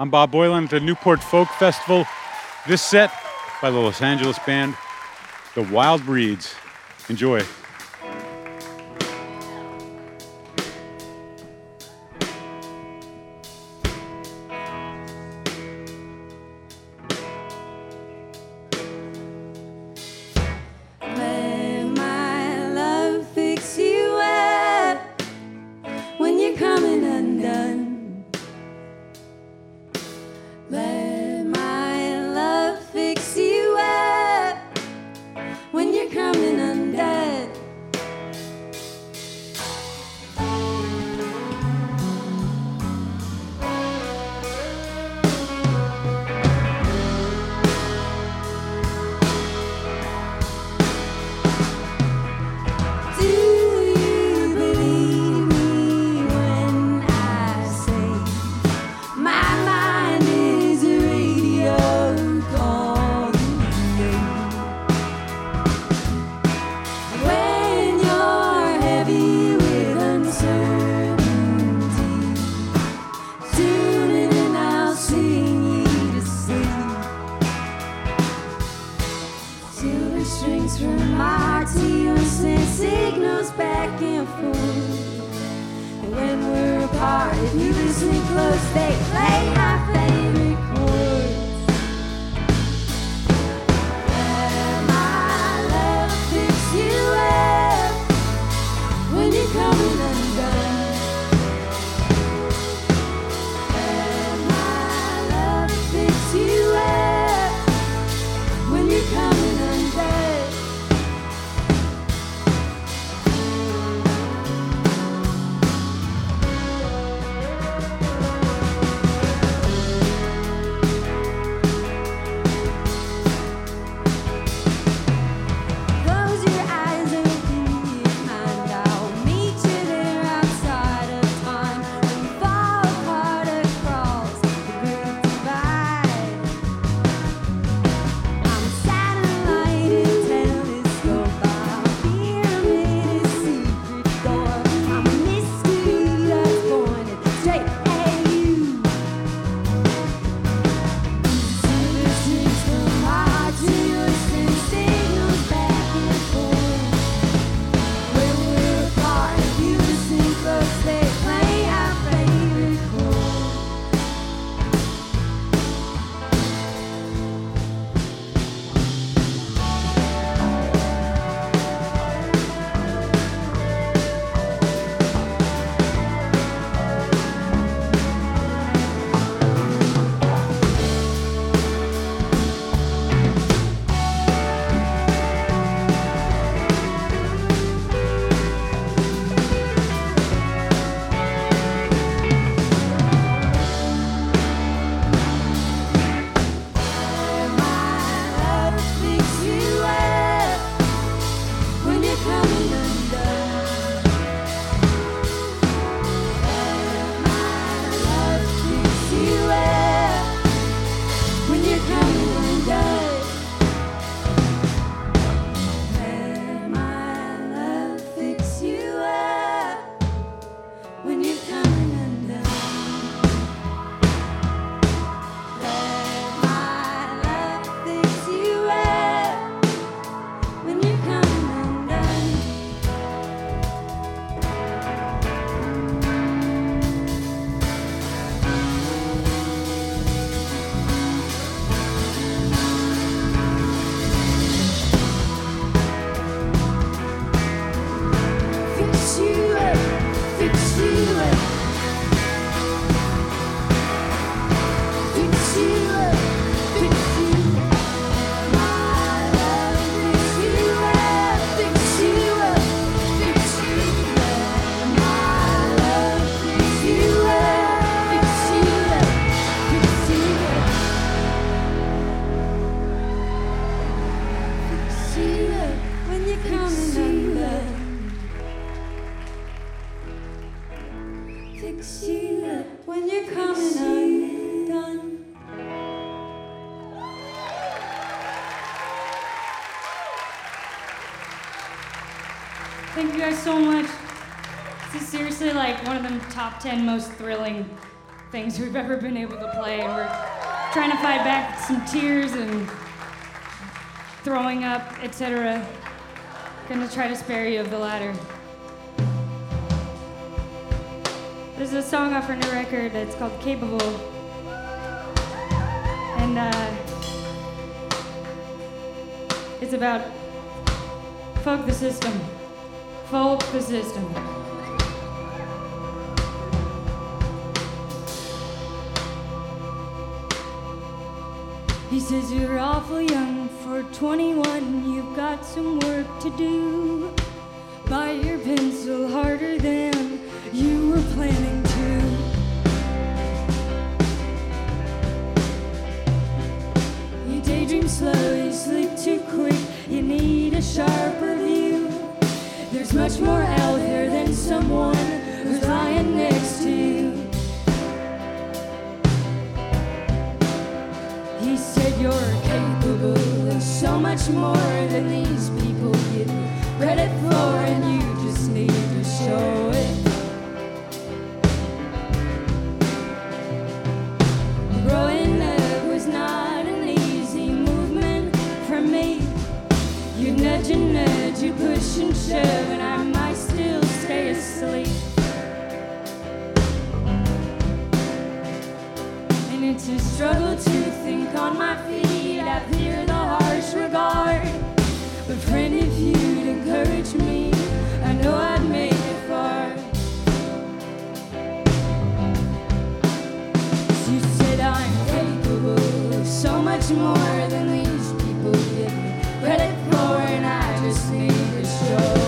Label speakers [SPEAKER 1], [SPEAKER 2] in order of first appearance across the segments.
[SPEAKER 1] I'm Bob Boilen at the Newport Folk Festival. This set by the Los Angeles band, The Wild Reeds. Enjoy.
[SPEAKER 2] Messages from our RTOs and signals back and forth. And when we're apart, if you listen close, they play my
[SPEAKER 3] thing. 10 most thrilling
[SPEAKER 4] things we've ever been able to play. And we're trying to fight back some tears and throwing up, etc. Gonna try to spare you of the latter. This is a song off our new record that's called Capable. And uh, it's about fuck the system. Folk the system. He says you're awful young for 21. You've got some work to do. Bite your pencil harder than you were planning to. You daydream slow, you sleep too quick. You need a sharper view. There's much more out there than someone who's lying next much more than these people give credit for, and you just need to show it. Growing up was not an easy movement for me. You nudge and nudge, you push and shove, and I might still stay asleep. And it's a struggle to much more than these people give me. Credit for, and I just need to show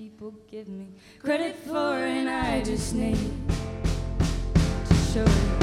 [SPEAKER 4] people give me credit for, and I just need to show it.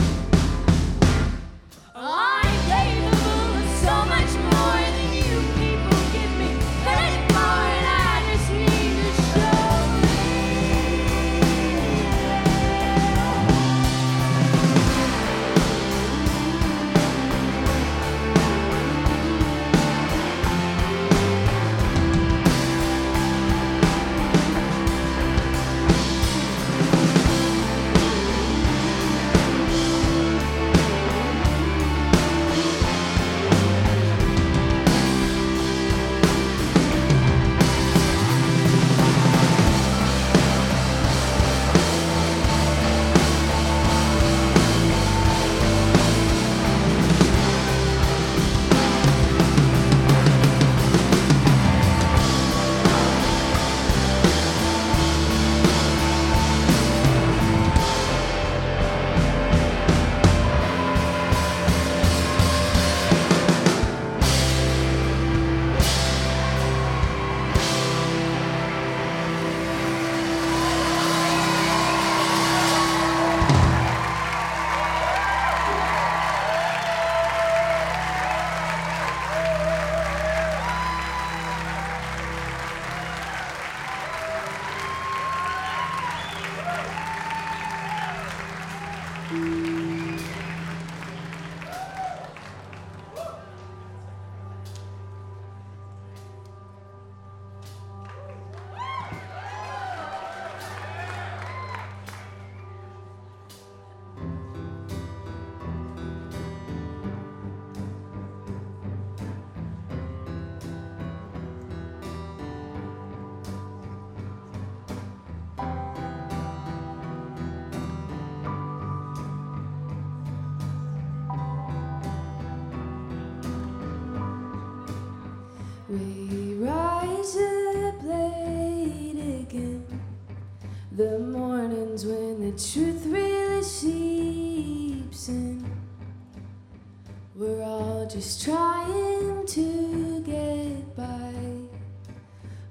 [SPEAKER 4] just
[SPEAKER 3] trying to get by,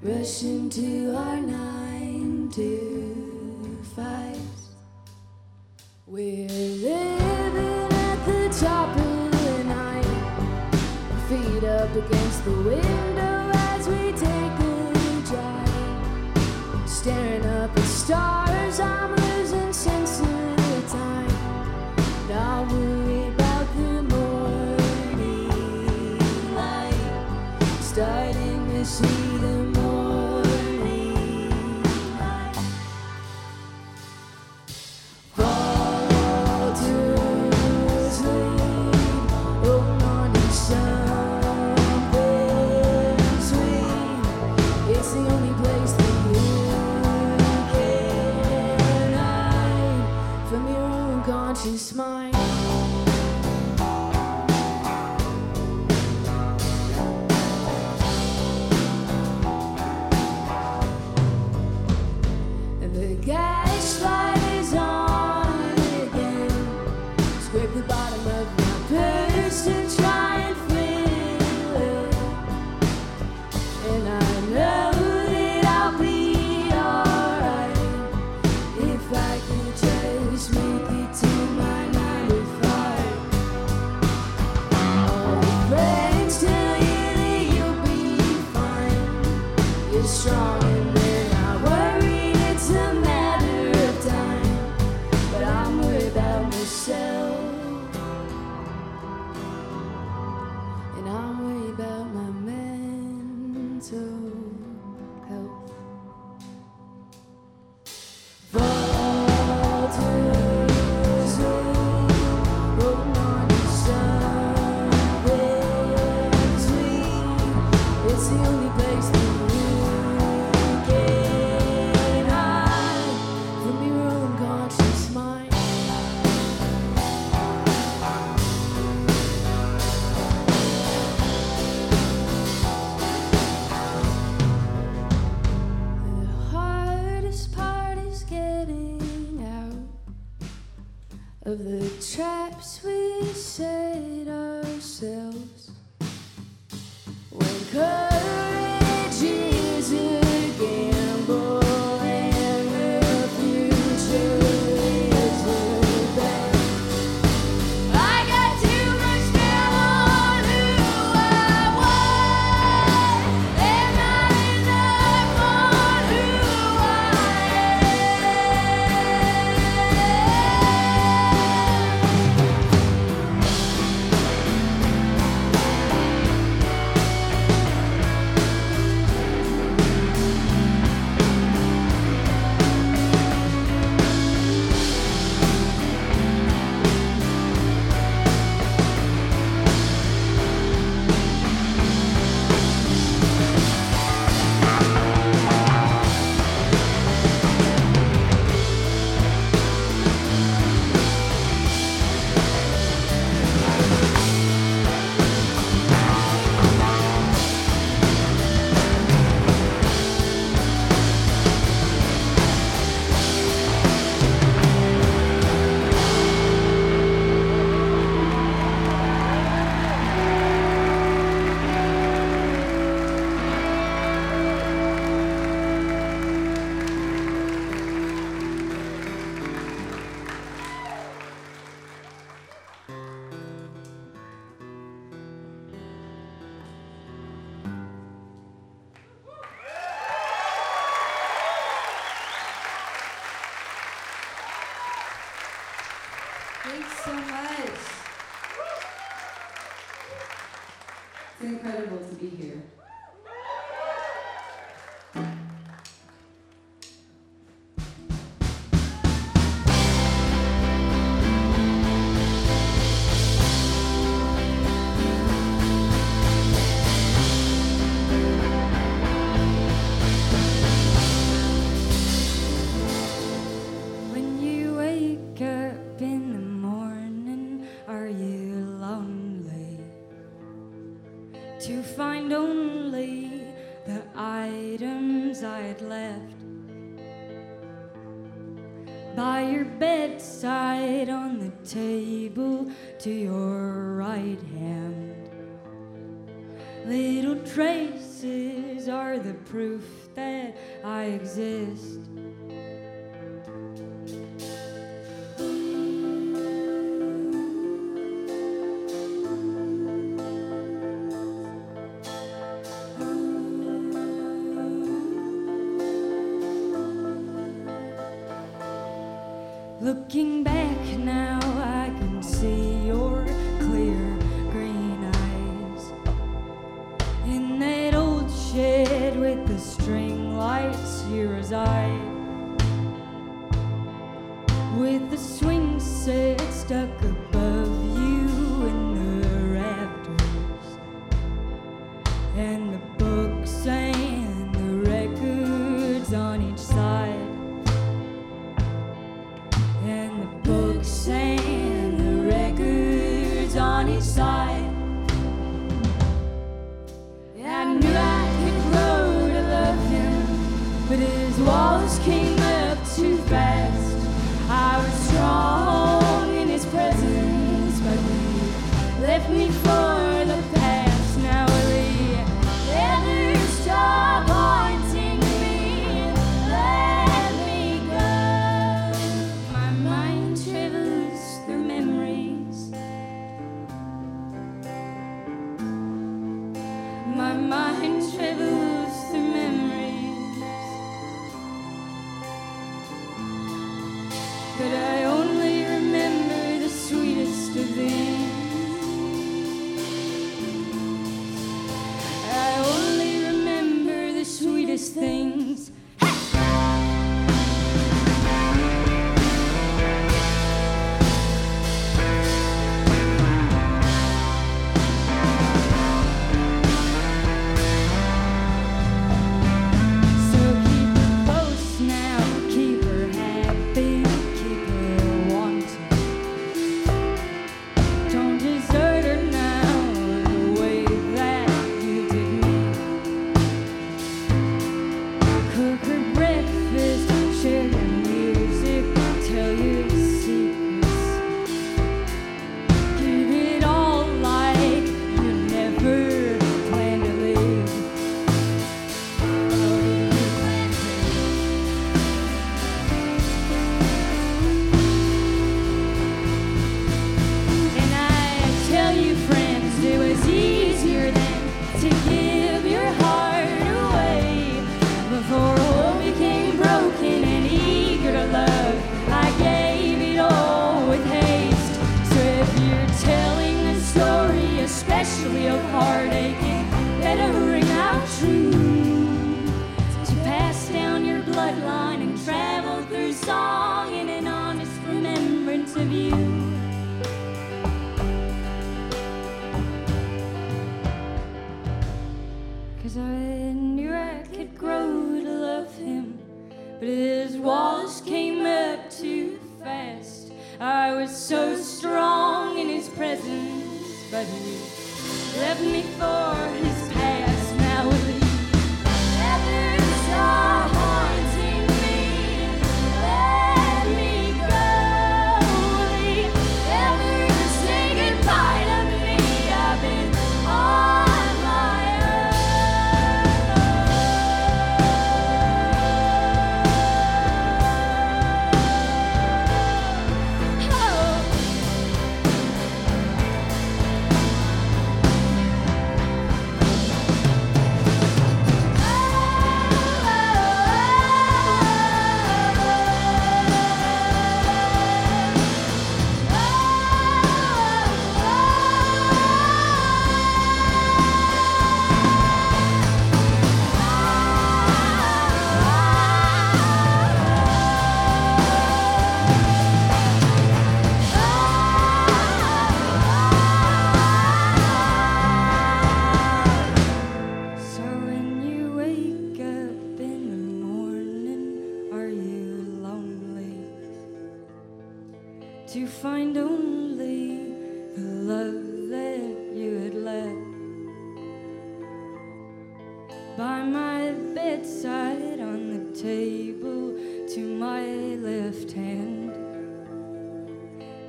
[SPEAKER 3] rushing to our nine to five.
[SPEAKER 4] Traces are the proof that I exist.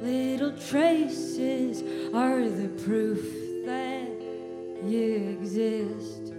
[SPEAKER 4] Little traces are the proof that you exist.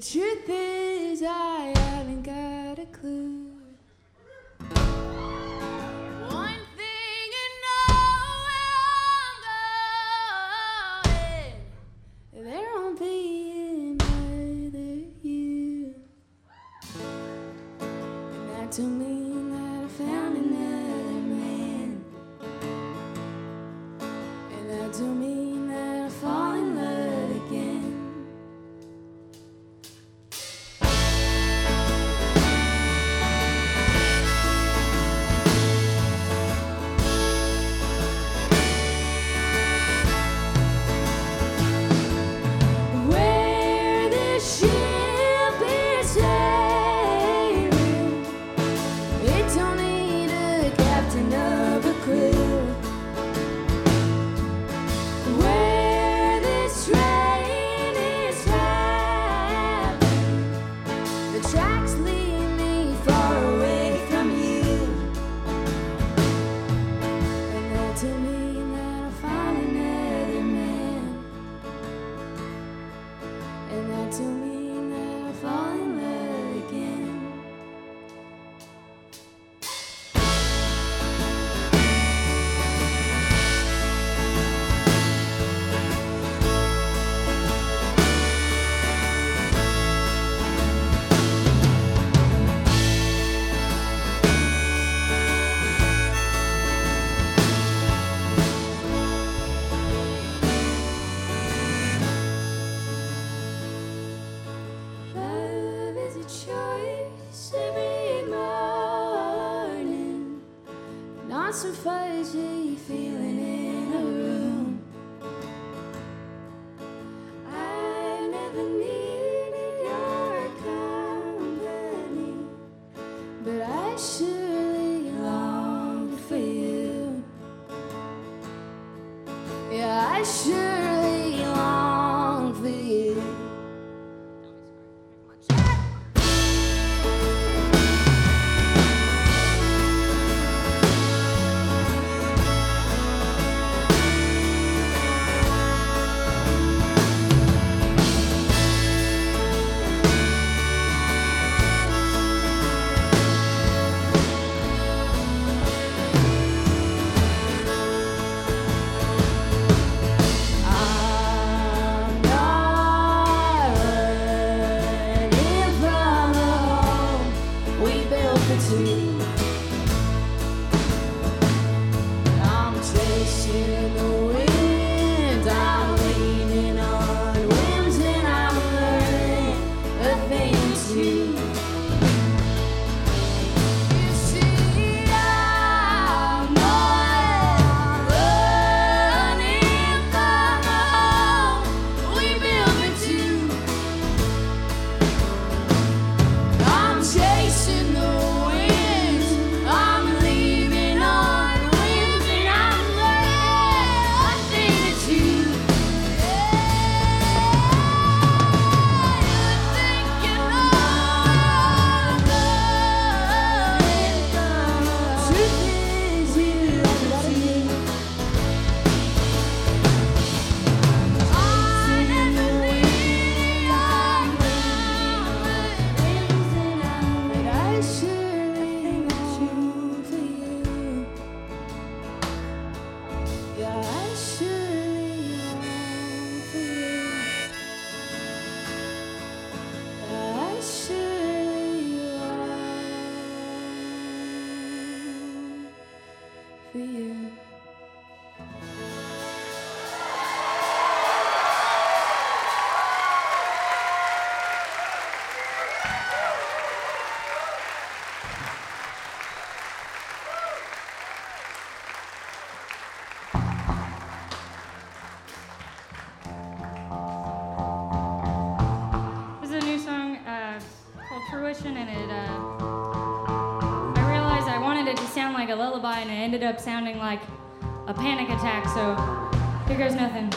[SPEAKER 3] The truth is, And for you. and
[SPEAKER 4] it ended up sounding like a panic attack, so here goes nothing.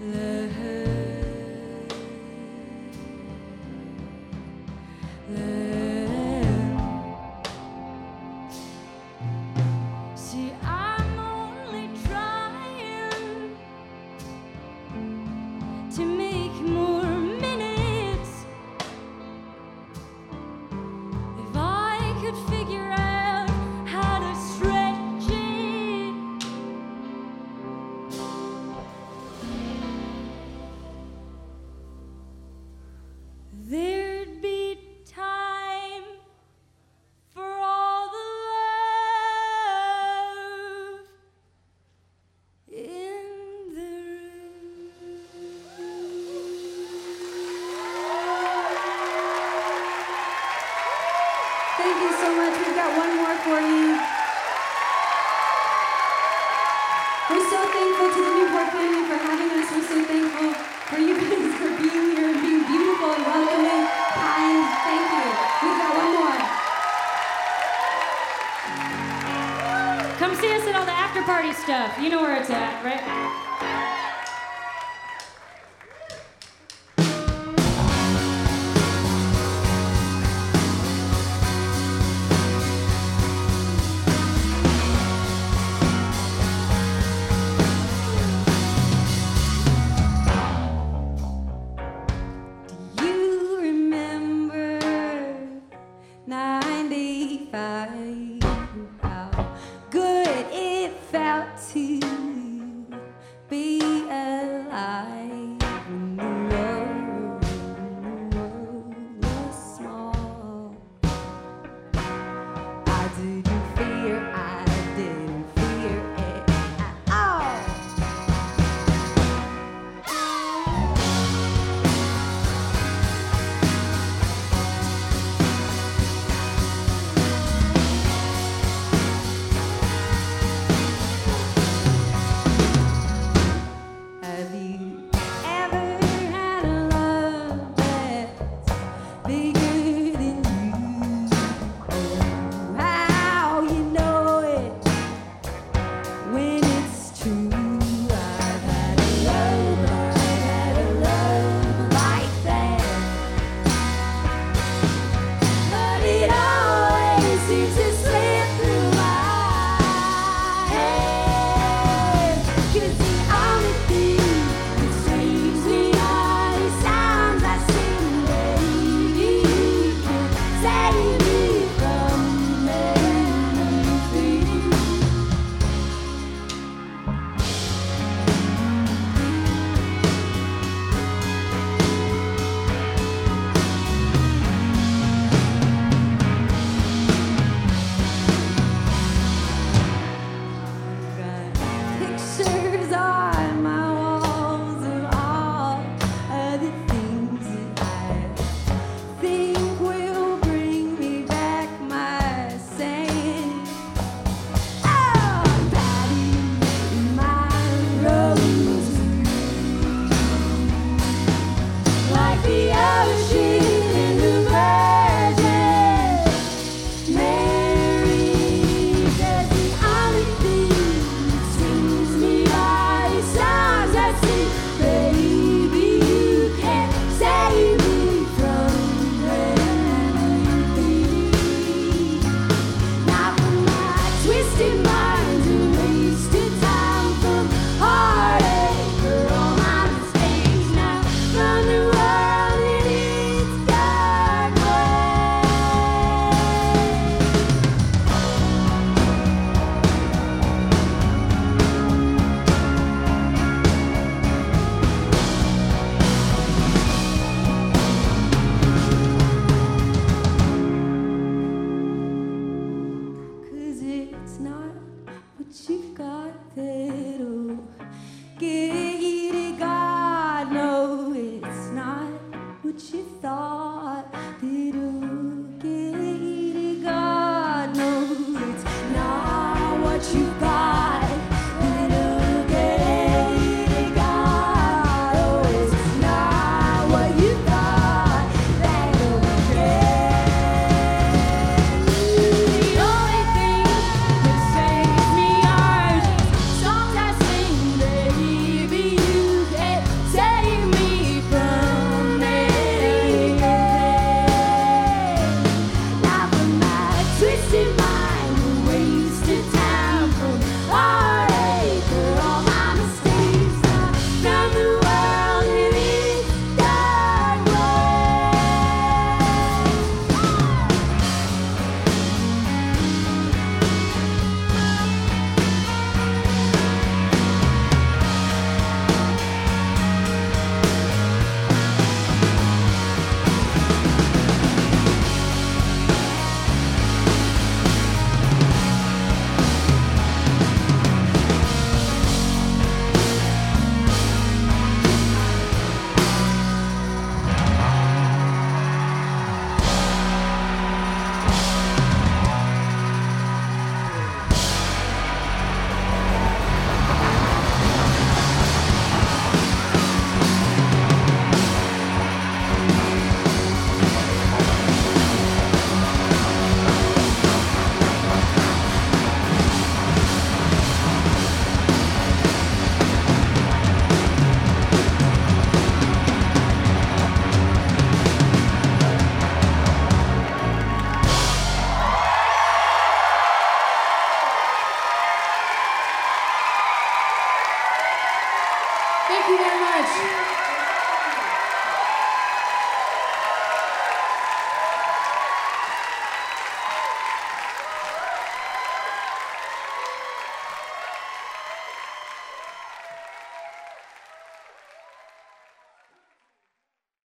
[SPEAKER 4] the